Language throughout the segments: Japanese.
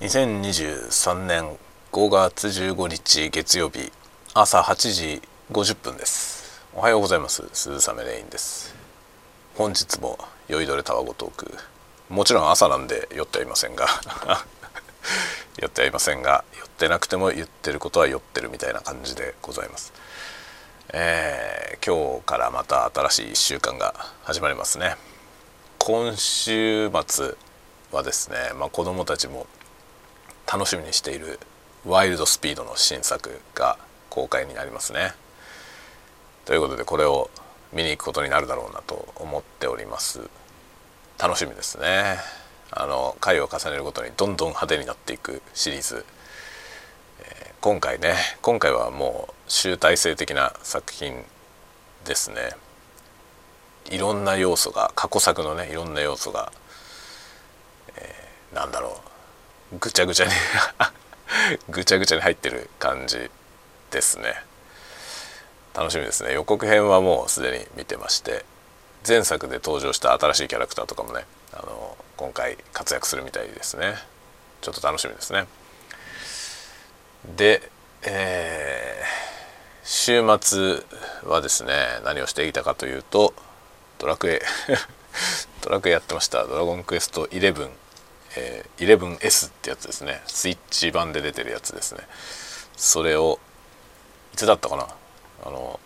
2023年5月15日月曜日朝8時50分です。おはようございます。鈴雨レインです。本日も酔いどれタワゴトーク。もちろん朝なんで酔ってはいませんが。酔ってはいませんが酔ってなくても言ってることは酔ってるみたいな感じでございます。えー、今日からまた新しい1週間が始まりますね。今週末はですね、まあ、子供たちも楽しみにしているワイルドスピードの新作が公開になりますね。ということでこれを見に行くことになるだろうなと思っております。楽しみですね。あの回を重ねるごとにどんどん派手になっていくシリーズ、えー、今回ね今回はもう集大成的な作品ですね。いろんな要素が過去作のねいろんな要素が、えー、なんだろう。ぐちゃぐちゃに ぐちゃぐちゃに入ってる感じですね。楽しみですね。予告編はもうすでに見てまして前作で登場した新しいキャラクターとかもねあの今回活躍するみたいですね。ちょっと楽しみですね。でえー週末はですね何をしていたかというとドラクエ。ドラクエやってました「ドラゴンクエスト11」えー、11S ってやつですね。スイッチ版で出てるやつですね。それをいつだったかな？あの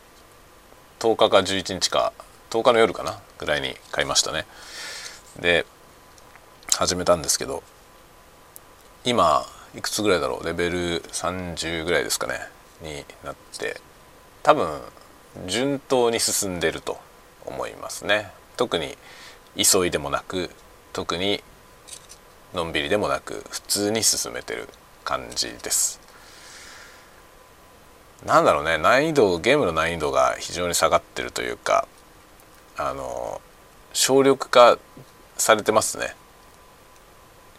10日か11日か10日の夜かな？ぐらいに買いましたね。で始めたんですけど今いくつぐらいだろう？レベル30ぐらいですかね？になって多分順当に進んでると思いますね。特に急いでもなく特にのんびりでもなく普通に進めてる感じです。なんだろうね難易度ゲームの難易度が非常に下がってるというかあの省力化されてますね。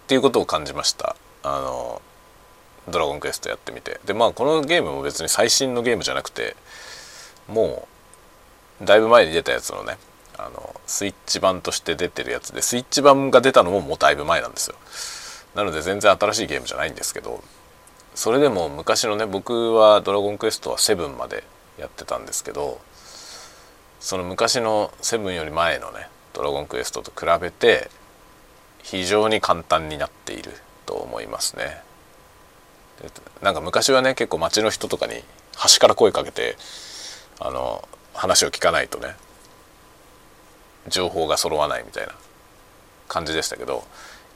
っていうことを感じました。あのドラゴンクエストやってみて。でまあこのゲームも別に最新のゲームじゃなくてもうだいぶ前に出たやつのねあのスイッチ版として出てるやつでスイッチ版が出たのももうだいぶ前なんですよ。なので全然新しいゲームじゃないんですけどそれでも昔のね僕は「ドラゴンクエスト」は7までやってたんですけどその昔の7より前のね「ドラゴンクエスト」と比べて非常に簡単になっていると思いますね。なんか昔はね結構街の人とかに端から声かけてあの話を聞かないとね情報が揃わないみたいな感じでしたけど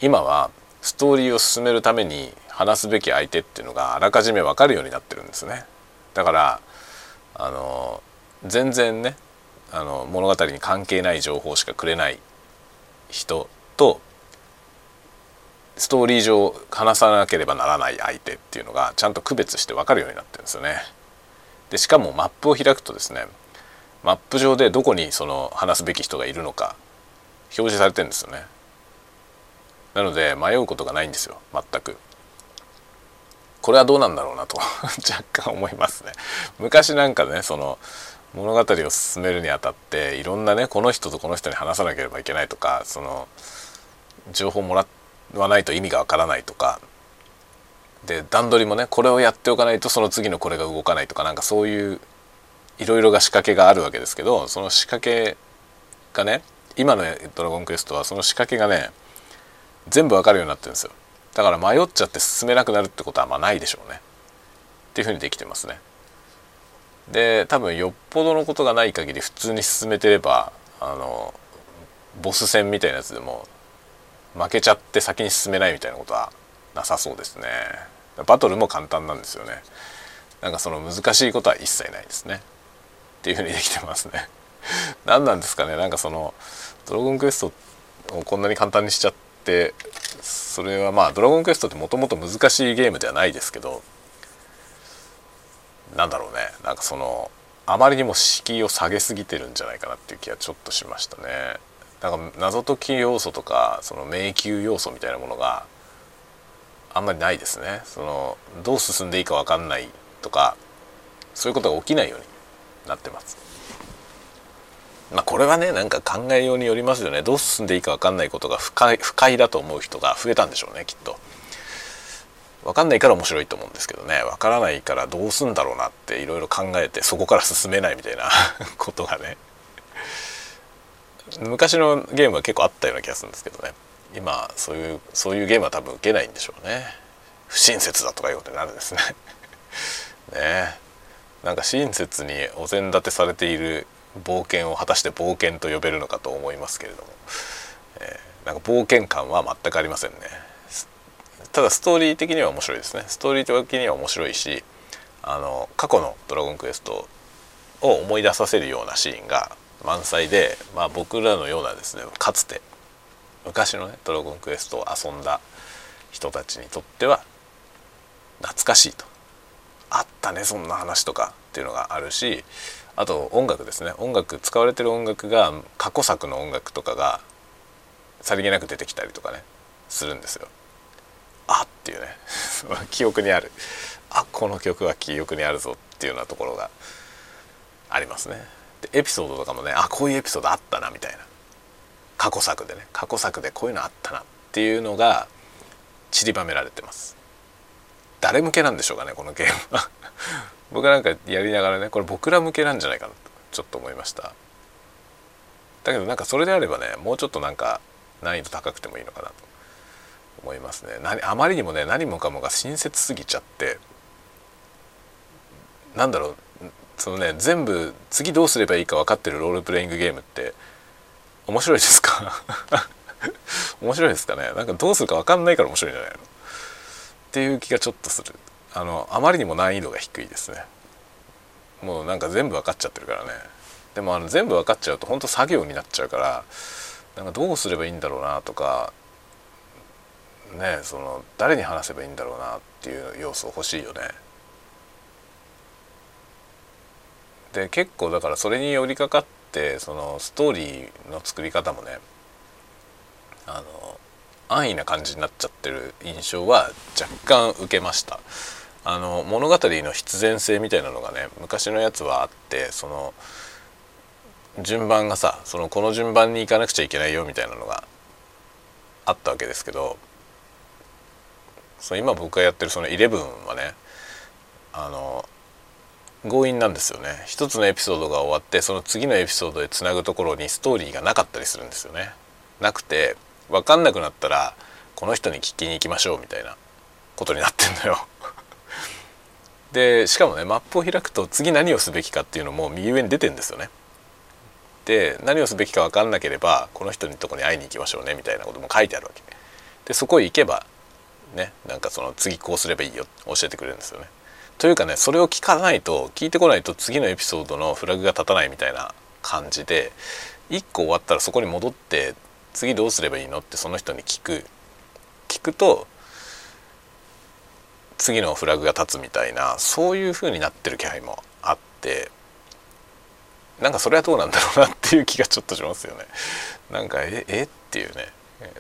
今はストーリーを進めるために話すべき相手っていうのがあらかじめ分かるようになってるんですねだからあの全然ねあの物語に関係ない情報しかくれない人とストーリー上話さなければならない相手っていうのがちゃんと区別して分かるようになってるんですよね。でしかもマップを開くとですねマップ上でどこにその話すべき人がいるのか表示されてるんですよね。なので迷うことがないんですよ全く。これはどうなんだろうなと 若干思いますね。昔なんかねその物語を進めるにあたっていろんなねこの人とこの人に話さなければいけないとかその情報もらわないと意味がわからないとかで段取りもねこれをやっておかないとその次のこれが動かないとかなんかそういういろいろが仕掛けがあるわけですけどその仕掛けがね今の「ドラゴンクエスト」はその仕掛けがね全部わかるようになってるんですよ。だから迷っちゃって進めなくなるってことはまあないでしょうね。っていうふうにできてますね。で多分よっぽどのことがない限り普通に進めてればあのボス戦みたいなやつでも負けちゃって先に進めないみたいなことはなさそうですね。バトルも簡単なんですよね。なんかその難しいことは一切ないですね。っていうふうにできてますね。何なんですかね。なんかそのドラゴンクエストをこんなに簡単にしちゃってそれはまあドラゴンクエストってもともと難しいゲームではないですけどなんだろうね。なんかそのあまりにも敷居を下げすぎてるんじゃないかなっていう気はちょっとしましたね。なんか謎解き要素とかその迷宮要素みたいなものがあんまりないですね。そのどう進んでいいか分かんないとかそういうことが起きないようになってます。まあこれはねなんか考えようによりますよね。どう進んでいいか分かんないことが不快不快だと思う人が増えたんでしょうねきっと。分かんないから面白いと思うんですけどね。分からないからどうすんだろうなっていろいろ考えてそこから進めないみたいな ことがね。昔のゲームは結構あったような気がするんですけどね。今そういうそういうゲームは多分受けないんでしょうね。不親切だとかいうことになるんですね。ね。なんか親切にお膳立てされている冒険を果たして冒険と呼べるのかと思いますけれども、えー、なんか冒険感は全くありませんね。ただストーリー的には面白いですね。ストーリー的には面白いしあの過去の「ドラゴンクエスト」を思い出させるようなシーンが満載で、まあ、僕らのようなですねかつて昔のね「ドラゴンクエスト」を遊んだ人たちにとっては懐かしいと。ったねそんな話とかっていうのがあるしあと音楽ですね。音楽使われてる音楽が過去作の音楽とかがさりげなく出てきたりとかねするんですよ。あっ！ていうね。記憶にある。あこの曲は記憶にあるぞっていうようなところがありますね。でエピソードとかもねあこういうエピソードあったなみたいな。過去作でね。過去作でこういうのあったなっていうのが散りばめられてます。誰向けなんでしょうかねこのゲームは。僕なんかやりながらねこれ僕ら向けなんじゃないかなとちょっと思いました。だけどなんかそれであればねもうちょっとなんか難易度高くてもいいのかなと思いますね。あまりにもね何もかもが親切すぎちゃってなんだろうそのね全部次どうすればいいか分かってるロールプレイングゲームって面白いですか？面白いですかね？なんかどうするか分かんないから面白いんじゃないの？っていう気がちょっとする。あのあまりにも難易度が低いですね。もうなんか全部分かっちゃってるからね。でもあの全部分かっちゃうと本当作業になっちゃうからなんかどうすればいいんだろうなとかねその誰に話せばいいんだろうなっていう要素欲しいよね。で結構だからそれに寄りかかってそのストーリーの作り方もねあの安易な感じになっちゃってる印象は若干受けました。あの物語の必然性みたいなのがね昔のやつはあってその順番がさそのこの順番に行かなくちゃいけないよみたいなのがあったわけですけどその今僕がやってるその11はねあの強引なんですよね。一つのエピソードが終わってその次のエピソードでつなぐところにストーリーがなかったりするんですよね。なくて分かんなくなったらこの人に聞きに行きましょうみたいなことになってんのよ。でしかもねマップを開くと次何をすべきかっていうのも右上に出てんですよね。で何をすべきか分かんなければこの人にとこに会いに行きましょうねみたいなことも書いてあるわけ。でそこへ行けばねなんかその次こうすればいいよ教えてくれるんですよね。というかねそれを聞かないと聞いてこないと次のエピソードのフラグが立たないみたいな感じで1個終わったらそこに戻って次どうすればいいの？ってその人に聞く。聞くと次のフラグが立つみたいなそういう風になってる気配もあってなんかそれはどうなんだろうなっていう気がちょっとしますよね。なんかええ？っていうね。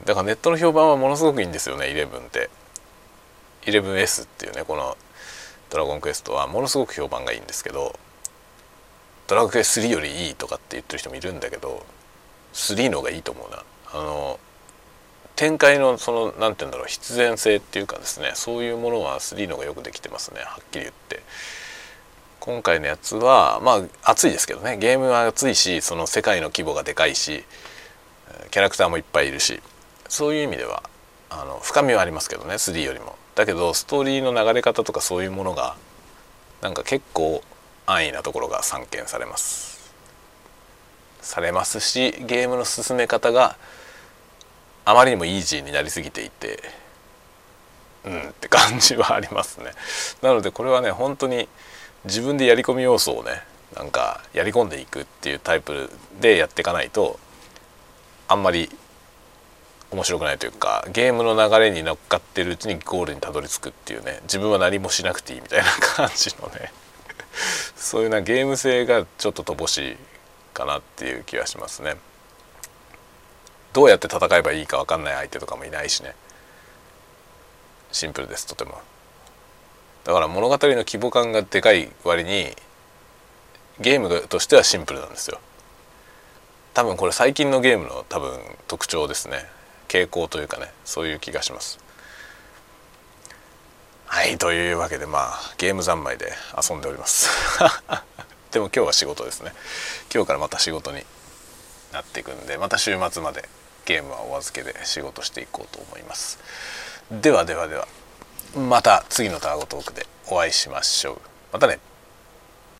だからネットの評判はものすごくいいんですよね11って。11S っていうねこの「ドラゴンクエスト」は。ものすごく評判がいいんですけど「ドラゴンクエスト3よりいい」とかって言ってる人もいるんだけど3の方がいいと思うな。あの展開のその何て言うんだろう必然性っていうかですねそういうものは3の方がよくできてますねはっきり言って。今回のやつはまあ熱いですけどね。ゲームは熱いしその世界の規模がでかいしキャラクターもいっぱいいるしそういう意味ではあの深みはありますけどね3よりも。だけどストーリーの流れ方とかそういうものがなんか結構安易なところが散見されます。されますしゲームの進め方があまりにもイージーになりすぎていてうんって感じはありますねなのでこれはね本当に自分でやり込み要素をねなんかやり込んでいくっていうタイプでやっていかないとあんまり面白くないというかゲームの流れに乗っかってるうちにゴールにたどり着くっていうね自分は何もしなくていいみたいな感じのねそういうなゲーム性がちょっと乏しいかなっていう気がしますね。どうやって戦えばいいか分かんない相手とかもいないしね。シンプルですとても。だから物語の規模感がでかい割にゲームとしてはシンプルなんですよ。多分これ最近のゲームの多分特徴ですね。傾向というかねそういう気がします。はいというわけでまあゲーム三昧で遊んでおります。でも今日は仕事ですね。今日からまた仕事になっていくんでまた週末まで。ゲームはお預けで仕事していこうと思います。ではではではまた次のタワゴトークでお会いしましょう。またね。